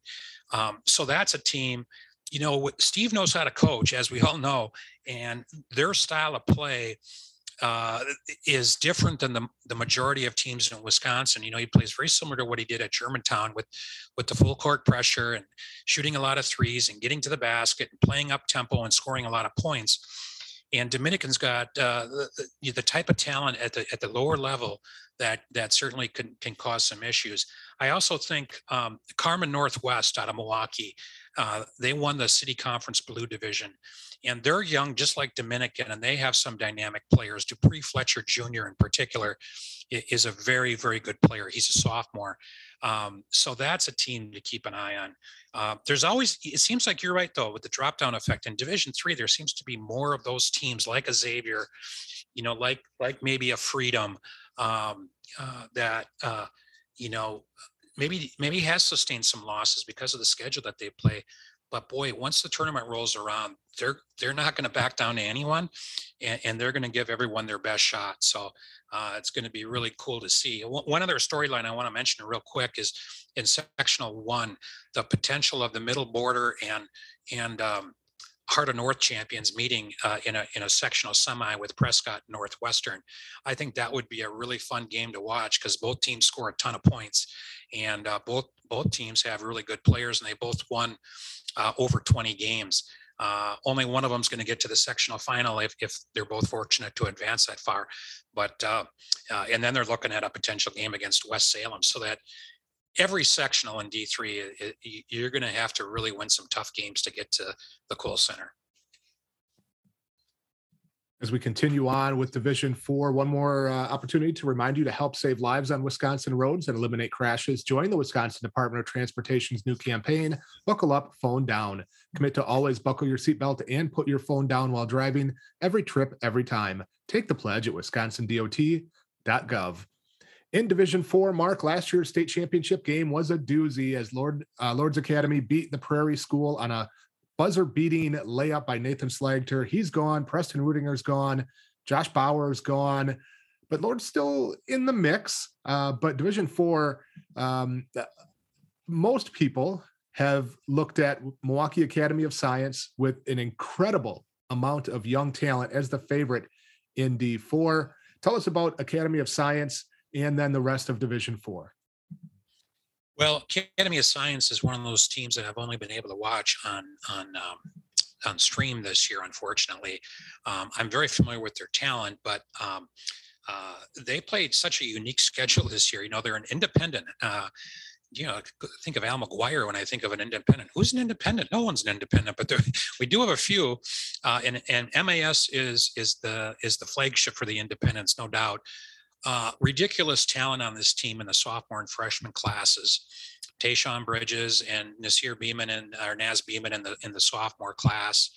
Um, so that's a team, you know, Steve knows how to coach, as we all know, and their style of play uh, is different than the, the majority of teams in Wisconsin. You know, he plays very similar to what he did at Germantown with with the full court pressure and shooting a lot of threes and getting to the basket and playing up tempo and scoring a lot of points. And Dominican's got uh, the, the type of talent at the at the lower level that that certainly can can cause some issues. I also think um, Carmen Northwest out of Milwaukee, uh, they won the City Conference Blue Division, and they're young, just like Dominican, and they have some dynamic players. Dupree Fletcher Jr. in particular is a very very good player. He's a sophomore, um, so that's a team to keep an eye on. Uh, there's always it seems like you're right though with the drop down effect in Division three. There seems to be more of those teams like a Xavier, you know, like like maybe a Freedom um, uh, that uh, you know maybe maybe has sustained some losses because of the schedule that they play. But boy, once the tournament rolls around, they're they're not going to back down to anyone, and, and they're going to give everyone their best shot. So uh, it's going to be really cool to see. One other storyline I want to mention real quick is in sectional one, the potential of the middle border and and um, Heart of North champions meeting uh, in a in a sectional semi with Prescott Northwestern. I think that would be a really fun game to watch because both teams score a ton of points, and uh, both both teams have really good players, and they both won uh, over 20 games. Uh, only one of them is going to get to the sectional final if, if they're both fortunate to advance that far. But uh, uh, and then they're looking at a potential game against West Salem, so that every sectional in D3, it, it, you're going to have to really win some tough games to get to the Kohl Center. As we continue on with Division Four, one more uh, opportunity to remind you to help save lives on Wisconsin roads and eliminate crashes. Join the Wisconsin Department of Transportation's new campaign, Buckle Up, Phone Down. Commit to always buckle your seatbelt and put your phone down while driving every trip, every time. Take the pledge at wisconsindot.gov. In Division Four, Mark, last year's state championship game was a doozy as Lourdes uh, Lourdes Academy beat the Prairie School on a buzzer-beating layup by Nathan Slagter. He's gone. Preston Rudinger's gone. Josh Bauer's gone. But Lourdes still in the mix. Uh, but Division Four, um, most people have looked at Milwaukee Academy of Science with an incredible amount of young talent as the favorite in D4. Tell us about Academy of Science and then the rest of Division Four? Well, Academy of Science is one of those teams that I've only been able to watch on on um, on stream this year. Unfortunately, um, I'm very familiar with their talent, but um, uh, they played such a unique schedule this year. You know, they're an independent. Uh, you know, think of Al McGuire when I think of an independent. Who's an independent? No one's an independent, but there, we do have a few. Uh, and and MAS is is the is the flagship for the independents, no doubt uh, ridiculous talent on this team in the sophomore and freshman classes. Tayshawn Bridges and Nasir Beeman and or Naz Beeman in the in the sophomore class.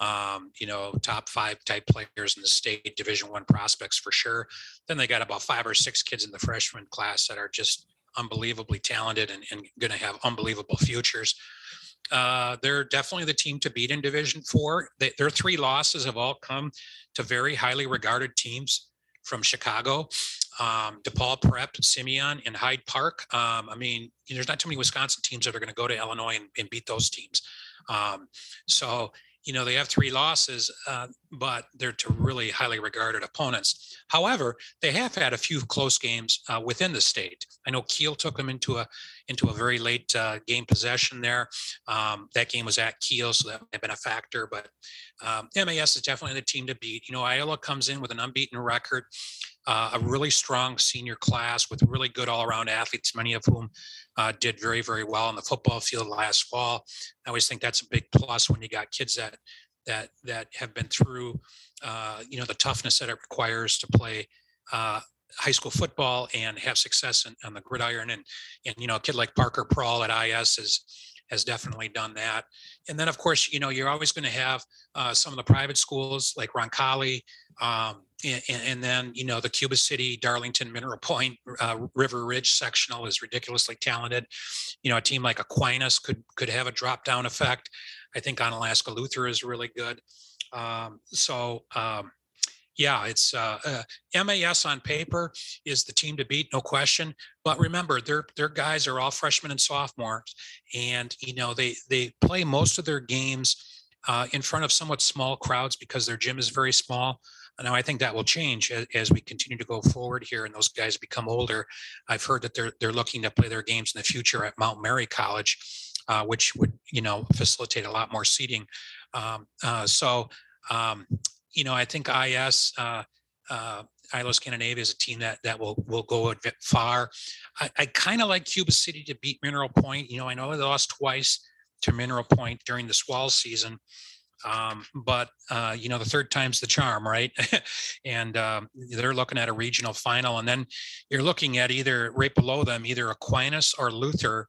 Um, you know, top five type players in the state division one prospects for sure. Then they got about five or six kids in the freshman class that are just unbelievably talented and, and going to have unbelievable futures. Uh, they're definitely the team to beat in Division Four. They, their three losses have all come to very highly regarded teams from Chicago, um, DePaul Prep, Simeon, and Hyde Park. Um, I mean, there's not too many Wisconsin teams that are going to go to Illinois and, and beat those teams. Um, so you know, they have three losses, uh, but they're to really highly regarded opponents. However, they have had a few close games uh, within the state. I know Kiel took them into a into a very late uh, game possession there. Um, that game was at Kiel so that may have been a factor. But um, MAS is definitely the team to beat. You know, Iola comes in with an unbeaten record, uh, a really strong senior class with really good all-around athletes, many of whom uh, did very, very well on the football field last fall. I always think that's a big plus when you got kids that that that have been through, uh, you know, the toughness that it requires to play uh, high school football and have success in, on the gridiron. And and you know, a kid like Parker Prawl at IS is has definitely done that. And then, of course, you know, you're always going to have uh, some of the private schools like Roncalli, um, and, and, then, you know, the Cuba City, Darlington, Mineral Point, uh, River Ridge sectional is ridiculously talented. You know, a team like Aquinas could could have a drop down effect. I think Onalaska Luther is really good. Um, so, um, yeah, it's uh, uh, MAS on paper is the team to beat, no question. But remember, their their guys are all freshmen and sophomores, and you know they they play most of their games uh, in front of somewhat small crowds because their gym is very small. Now I think that will change as, as, we continue to go forward here, and those guys become older. I've heard that they're they're looking to play their games in the future at Mount Mary College, uh, which would you know facilitate a lot more seating. Um, uh, so um, you know, I think IS, uh, uh, Iola Scandinavia is a team that that will will go a bit far. I, I kind of like Cuba City to beat Mineral Point. You know, I know they lost twice to Mineral Point during the SWAL season, um, but uh, you know the third time's the charm, right? and um, they're looking at a regional final, and then you're looking at either right below them, either Aquinas or Luther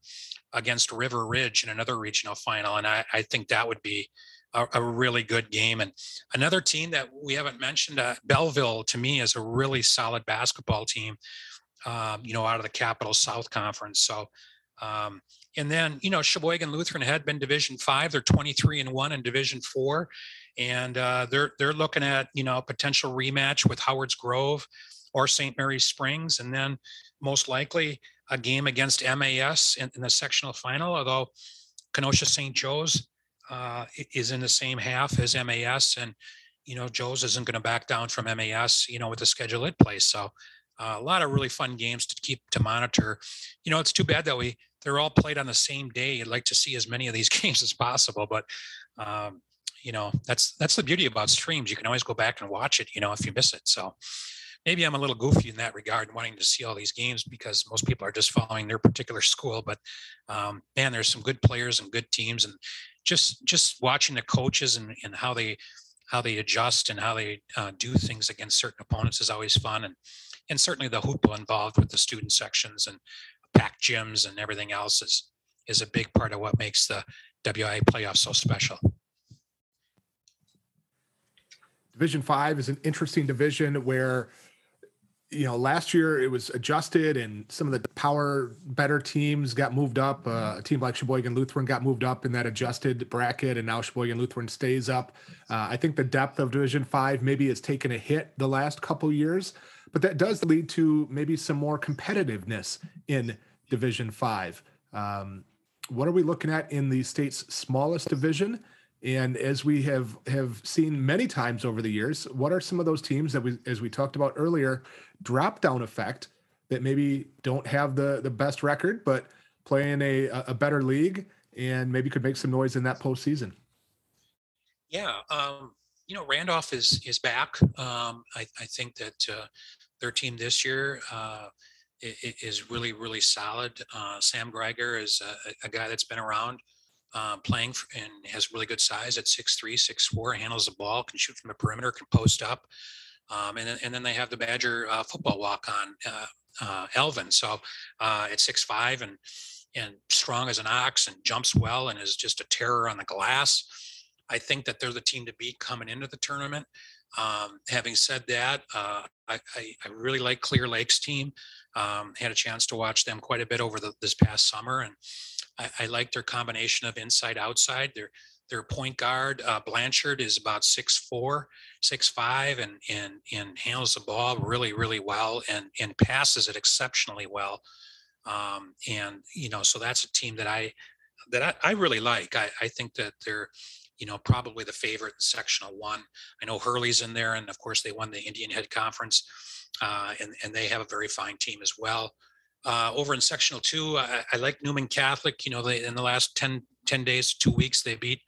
against River Ridge in another regional final, and I, I think that would be a, a, really good game. And another team that we haven't mentioned, uh, Belleville, to me, is a really solid basketball team. Um, you know, out of the Capital South Conference. So, um, and then you know, Sheboygan Lutheran had been Division Five. They're 23 and one in Division Four, and uh, they're they're looking at you know a potential rematch with Howards Grove or St. Mary's Springs, and then most likely a game against MAS in, in the sectional final. Although Kenosha St. Joe's uh, is in the same half as MAS, and you know Joe's isn't going to back down from MAS. You know with the schedule it plays, so uh, a lot of really fun games to keep to monitor. You know it's too bad that we they're all played on the same day. I'd like to see as many of these games as possible, but um, you know that's that's the beauty about streams. You can always go back and watch it. You know if you miss it, so maybe I'm a little goofy in that regard, wanting to see all these games because most people are just following their particular school. But um, man, there's some good players and good teams, and just just watching the coaches and, and how they how they adjust and how they uh, do things against certain opponents is always fun and and certainly the hoopla involved with the student sections and packed gyms and everything else is is a big part of what makes the WIA playoff so special. Division five is an interesting division where you know, last year it was adjusted and some of the power better teams got moved up. Uh, a team like Sheboygan Lutheran got moved up in that adjusted bracket, and now Sheboygan Lutheran stays up. Uh, I think the depth of Division Five maybe has taken a hit the last couple years, but that does lead to maybe some more competitiveness in Division Five. Um, what are we looking at in the state's smallest division? And as we have have seen many times over the years, what are some of those teams that we, as we talked about earlier, drop down effect that maybe don't have the the best record, but play in a a better league and maybe could make some noise in that postseason? Yeah, um, you know, Randolph is is back. Um, I, I think that uh, their team this year uh, is really really solid. Uh, Sam Greiger is a, a, guy that's been around uh, playing and has really good size at 6'3", 6'4", handles the ball, can shoot from the perimeter, can post up. Um, and, then, and then they have the Badger uh, football walk on uh, uh, Elvin. So uh, at six five and and strong as an ox and jumps well and is just a terror on the glass. I think that they're the team to beat coming into the tournament. Um, having said that, uh, I, I, I, really like Clear Lake's team. Um, had a chance to watch them quite a bit over the, this past summer, and I, I like their combination of inside outside. Their their point guard uh, Blanchard is about six four, six five, and and and handles the ball really really well and and passes it exceptionally well. Um, and you know, so that's a team that I that I, I really like. I, I think that they're you know, probably the favorite in sectional one. I know Hurley's in there, and of course they won the Indian Head Conference, uh, and and they have a very fine team as well. Uh, over in sectional two, I, I, like Newman Catholic. You know, they in the last 10, 10 days, two weeks, they beat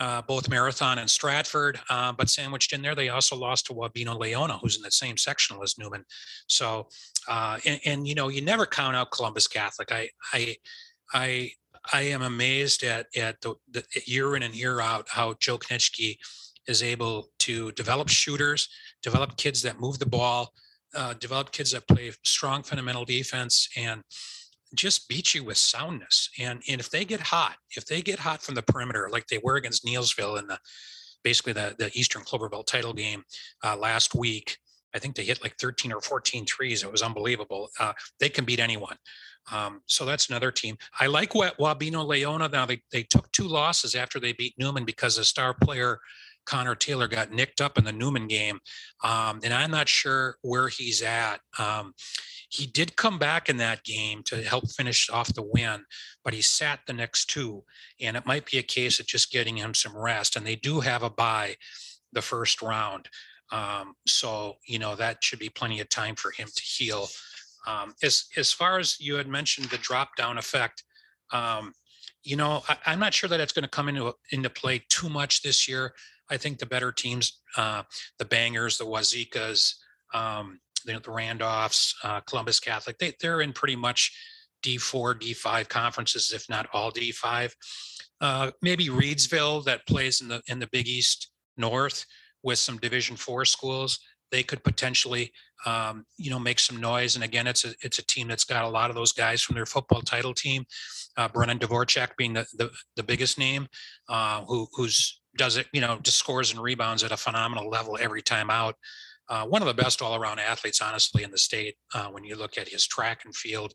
uh, both Marathon and Stratford, uh, but sandwiched in there, they also lost to Wabeno Laona, who's in the same sectional as Newman. So, uh, and, and, you know, you never count out Columbus Catholic. I, I, I, I am amazed at at the, the year in and year out how Joe Knitschke is able to develop shooters, develop kids that move the ball, uh, develop kids that play strong fundamental defense, and just beat you with soundness. And and if they get hot, if they get hot from the perimeter, like they were against Neillsville in the basically the, the Eastern Clover Belt title game uh, last week, I think they hit like 13 or 14 trees. It was unbelievable. Uh, they can beat anyone. Um, so that's another team. I like what Wabeno Laona. Now they, they took two losses after they beat Newman because a star player Connor Taylor got nicked up in the Newman game, um, and I'm not sure where he's at. Um, he did come back in that game to help finish off the win, but he sat the next two. And it might be a case of just getting him some rest. And they do have a bye the first round. Um, so, you know, that should be plenty of time for him to heal. Um, as, as far as you had mentioned the drop down effect, um, you know, I, am not sure that it's going to come into into play too much this year. I think the better teams, uh, the Bangors, the Wauzekas, um, the, the Randolphs, uh, Columbus Catholic, they, they're in pretty much D4, D5 conferences, if not all D5. Uh, maybe Reedsville that plays in the in the Big East North with some Division Four schools. They could potentially, um, you know, make some noise. And again, it's a it's a team that's got a lot of those guys from their football title team. Uh, Brennan Dvorak being the, the, the biggest name, uh, who who's does it, you know, just scores and rebounds at a phenomenal level every time out uh, one of the best all-around athletes, honestly, in the state. Uh, when you look at his track and field,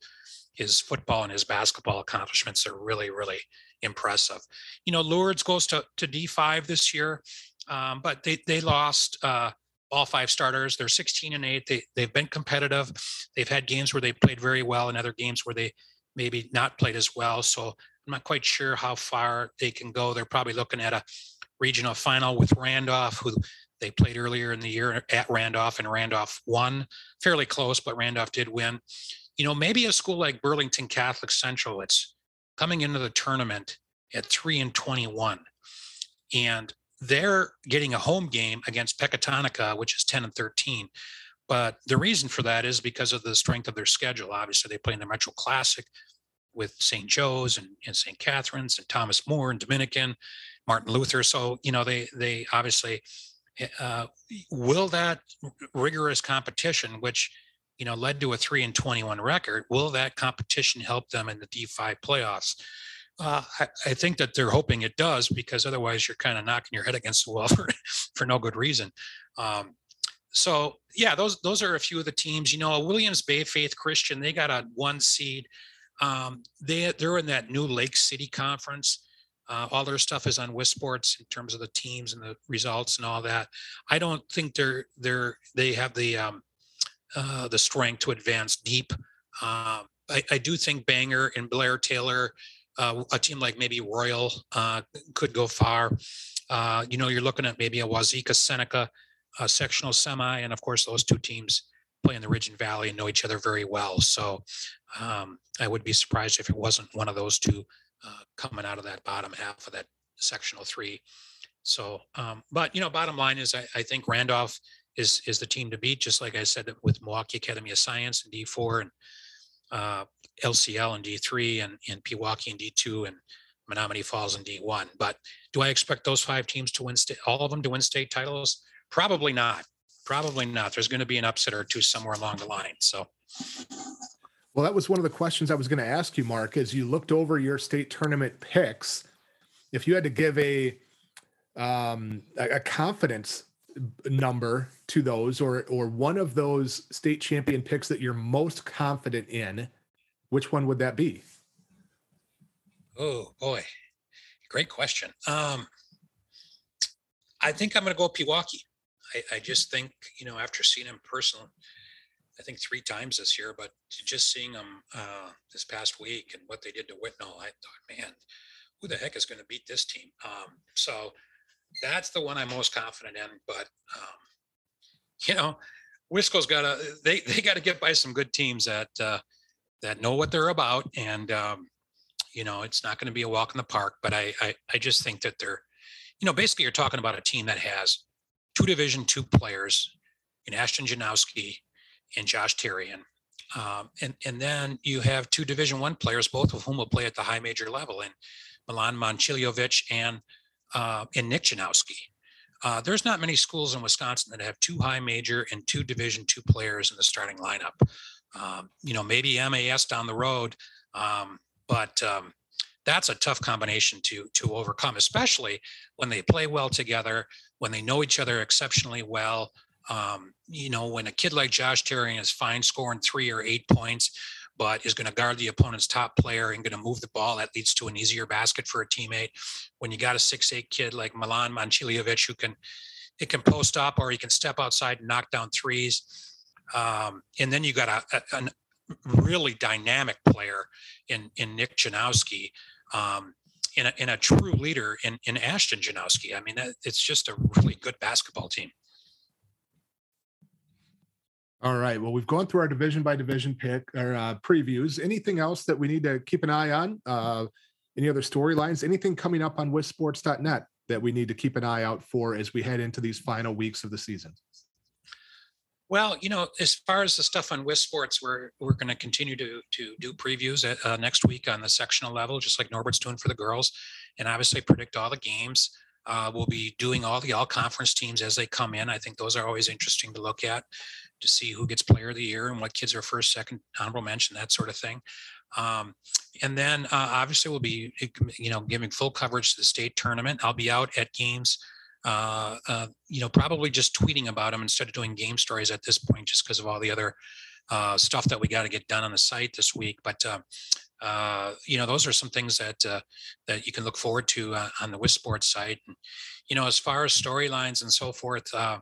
his football and his basketball accomplishments are really, really impressive. You know, Lourdes goes to, to D5 this year, um, but they they lost uh, all five starters. They're 16 and eight. They they've been competitive. They've had games where they played very well, and other games where they maybe not played as well. So I'm not quite sure how far they can go. They're probably looking at a regional final with Randolph, who they played earlier in the year at Randolph, and Randolph won fairly close, but Randolph did win. You know, maybe a school like Burlington Catholic Central, it's coming into the tournament at three and 21, and they're getting a home game against Pecatonica, which is 10 and 13. But the reason for that is because of the strength of their schedule. Obviously, they play in the Metro Classic with St. Joe's and, and St. Catherine's and Thomas More and Dominican, Martin Luther. So, you know, they they obviously uh, will that rigorous competition, which you know led to a three and 21 record, will that competition help them in the D5 playoffs? Uh, I, I, think that they're hoping it does because otherwise you're kind of knocking your head against the wall for, for no good reason. Um, so yeah, those those are a few of the teams. You know, Williams Bay Faith Christian, they got a one seed. Um, they they're in that new Lake City conference. Uh, all their stuff is on WisSports in terms of the teams and the results and all that. I don't think they're they're they have the um, uh, the strength to advance deep. Uh, I, I, do think Bangor and Blair Taylor, uh, a team like maybe Royal, uh, could go far. Uh, you know, you're looking at maybe a Wauzeka Seneca sectional semi, and of course those two teams play in the Ridge and Valley and know each other very well. So um, I would be surprised if it wasn't one of those two uh, coming out of that bottom half of that sectional three. So, um, but you know, bottom line is I, I, think Randolph is is the team to beat. Just like I said with Milwaukee Academy of Science and D four and uh, LCL and D three and and Pewaukee and D two and Menomonee Falls in D one. But do I expect those five teams to win state, all of them to win state titles? Probably not. Probably not. There's going to be an upset or two somewhere along the line. So well, that was one of the questions I was going to ask you, Mark. As you looked over your state tournament picks, if you had to give a um, a, confidence number to those, or or one of those state champion picks that you're most confident in, which one would that be? Oh boy, great question. Um, I think I'm going to go Pewaukee. I, I just think you know after seeing him personally I think three times this year, but just seeing them uh, this past week and what they did to Whitnall, I thought, man, who the heck is going to beat this team? Um, so that's the one I'm most confident in. But um, you know, Wisco's got to they they got to get by some good teams that uh, that know what they're about, and um, you know, it's not going to be a walk in the park. But I, I I just think that they're, you know, basically you're talking about a team that has two Division two players in Ashton Janowski and Josh Terrian. Um, and and then you have two Division One players, both of whom will play at the high major level, and Milan Momcilovic and uh, and Nick Janowski. Uh, there's not many schools in Wisconsin that have two high major and two Division two players in the starting lineup. Um, you know, maybe MAS down the road, um, but um, that's a tough combination to to overcome, especially when they play well together, when they know each other exceptionally well. Um, you know, when a kid like Josh Terry is fine scoring three or eight points, but is going to guard the opponent's top player and going to move the ball. That leads to an easier basket for a teammate. When you got a six eight kid like Milan Momcilovic who can it can post up or he can step outside and knock down threes. Um, and then you got a, a, really dynamic player in in Nick Janowski. Um, in a, in a true leader in, in Ashton Janowski. I mean, it's just a really good basketball team. All right. Well, we've gone through our division by division pick or uh, previews. Anything else that we need to keep an eye on? Uh, any other storylines? Anything coming up on WisSports.net that we need to keep an eye out for as we head into these final weeks of the season? Well, you know, as far as the stuff on WisSports, we're we're going to continue to to do previews at, uh, next week on the sectional level, just like Norbert's doing for the girls, and obviously predict all the games. Uh, we'll be doing all the all conference teams as they come in. I think those are always interesting to look at to see who gets player of the year and what kids are first, second, honorable mention, that sort of thing. Um, and then uh, obviously we'll be, you know, giving full coverage to the state tournament. I'll be out at games, uh, uh, you know, probably just tweeting about them instead of doing game stories at this point, just because of all the other uh, stuff that we got to get done on the site this week. But uh, uh, you know, those are some things that uh, that you can look forward to uh, on the WisSports site. And, you know, as far as storylines and so forth, uh,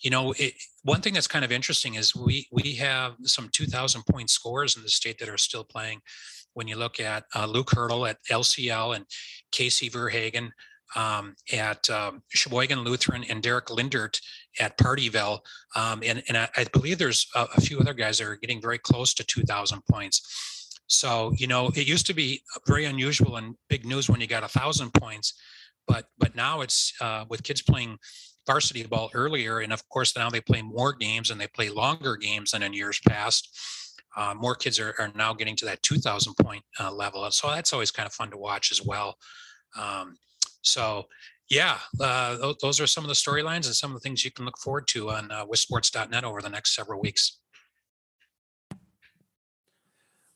you know, it, one thing that's kind of interesting is we we have some 2,000 point scores in the state that are still playing. When you look at uh, Luke Hurdle at LCL and Casey Verhagen um, at um, Sheboygan Lutheran and Derek Lindert at Pardeeville. Um, and and I, I, believe there's a, a, few other guys that are getting very close to 2,000 points. So, you know, it used to be very unusual and big news when you got a thousand points, but but now it's uh, with kids playing varsity ball earlier, and of course now they play more games and they play longer games than in years past. Uh, more kids are, are now getting to that 2,000 point uh, level, so that's always kind of fun to watch as well. Um, so, yeah, uh, th- those are some of the storylines and some of the things you can look forward to on uh, WisSports.net over the next several weeks.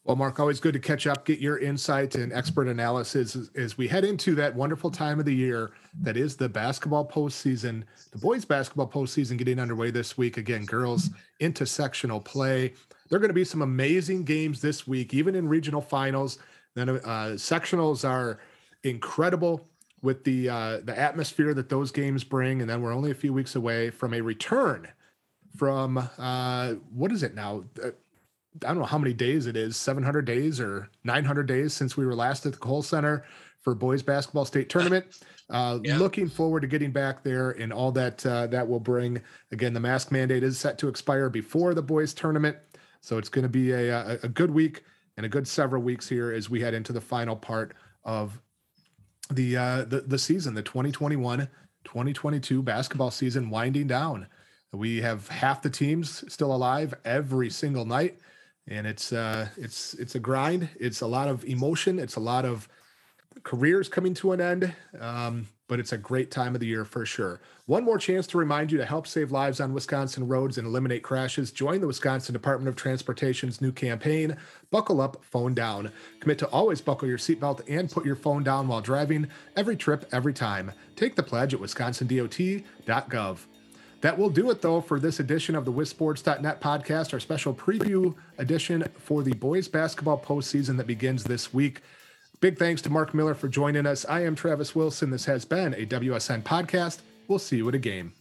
Well, Mark, always good to catch up, get your insight and expert analysis as, as, we head into that wonderful time of the year that is the basketball postseason. The boys' basketball postseason getting underway this week. Again, girls into sectional play. There are going to be some amazing games this week, even in regional finals. Then uh, sectionals are incredible with the uh, the atmosphere that those games bring, and then we're only a few weeks away from a return from uh, what is it now? I don't know how many days it is, 700 days or 900 days since we were last at the Kohl Center for boys basketball state tournament. Uh, yeah. Looking forward to getting back there and all that uh, that will bring. Again, the mask mandate is set to expire before the boys tournament, so it's going to be a, a, a good week and a good several weeks here as we head into the final part of the uh, the, the season, the 2021 2022 basketball season winding down. We have half the teams still alive every single night and it's uh, it's it's a grind. It's a lot of emotion. It's a lot of careers coming to an end. Um, but it's a great time of the year for sure. One more chance to remind you to help save lives on Wisconsin roads and eliminate crashes. Join the Wisconsin Department of Transportation's new campaign, Buckle Up, Phone Down. Commit to always buckle your seatbelt and put your phone down while driving, every trip, every time. Take the pledge at wisconsindot.gov. That will do it, though, for this edition of the WisSports.net podcast, our special preview edition for the boys basketball postseason that begins this week. Big thanks to Mark Miller for joining us. I am Travis Wilson. This has been a WSN podcast. We'll see you at a game.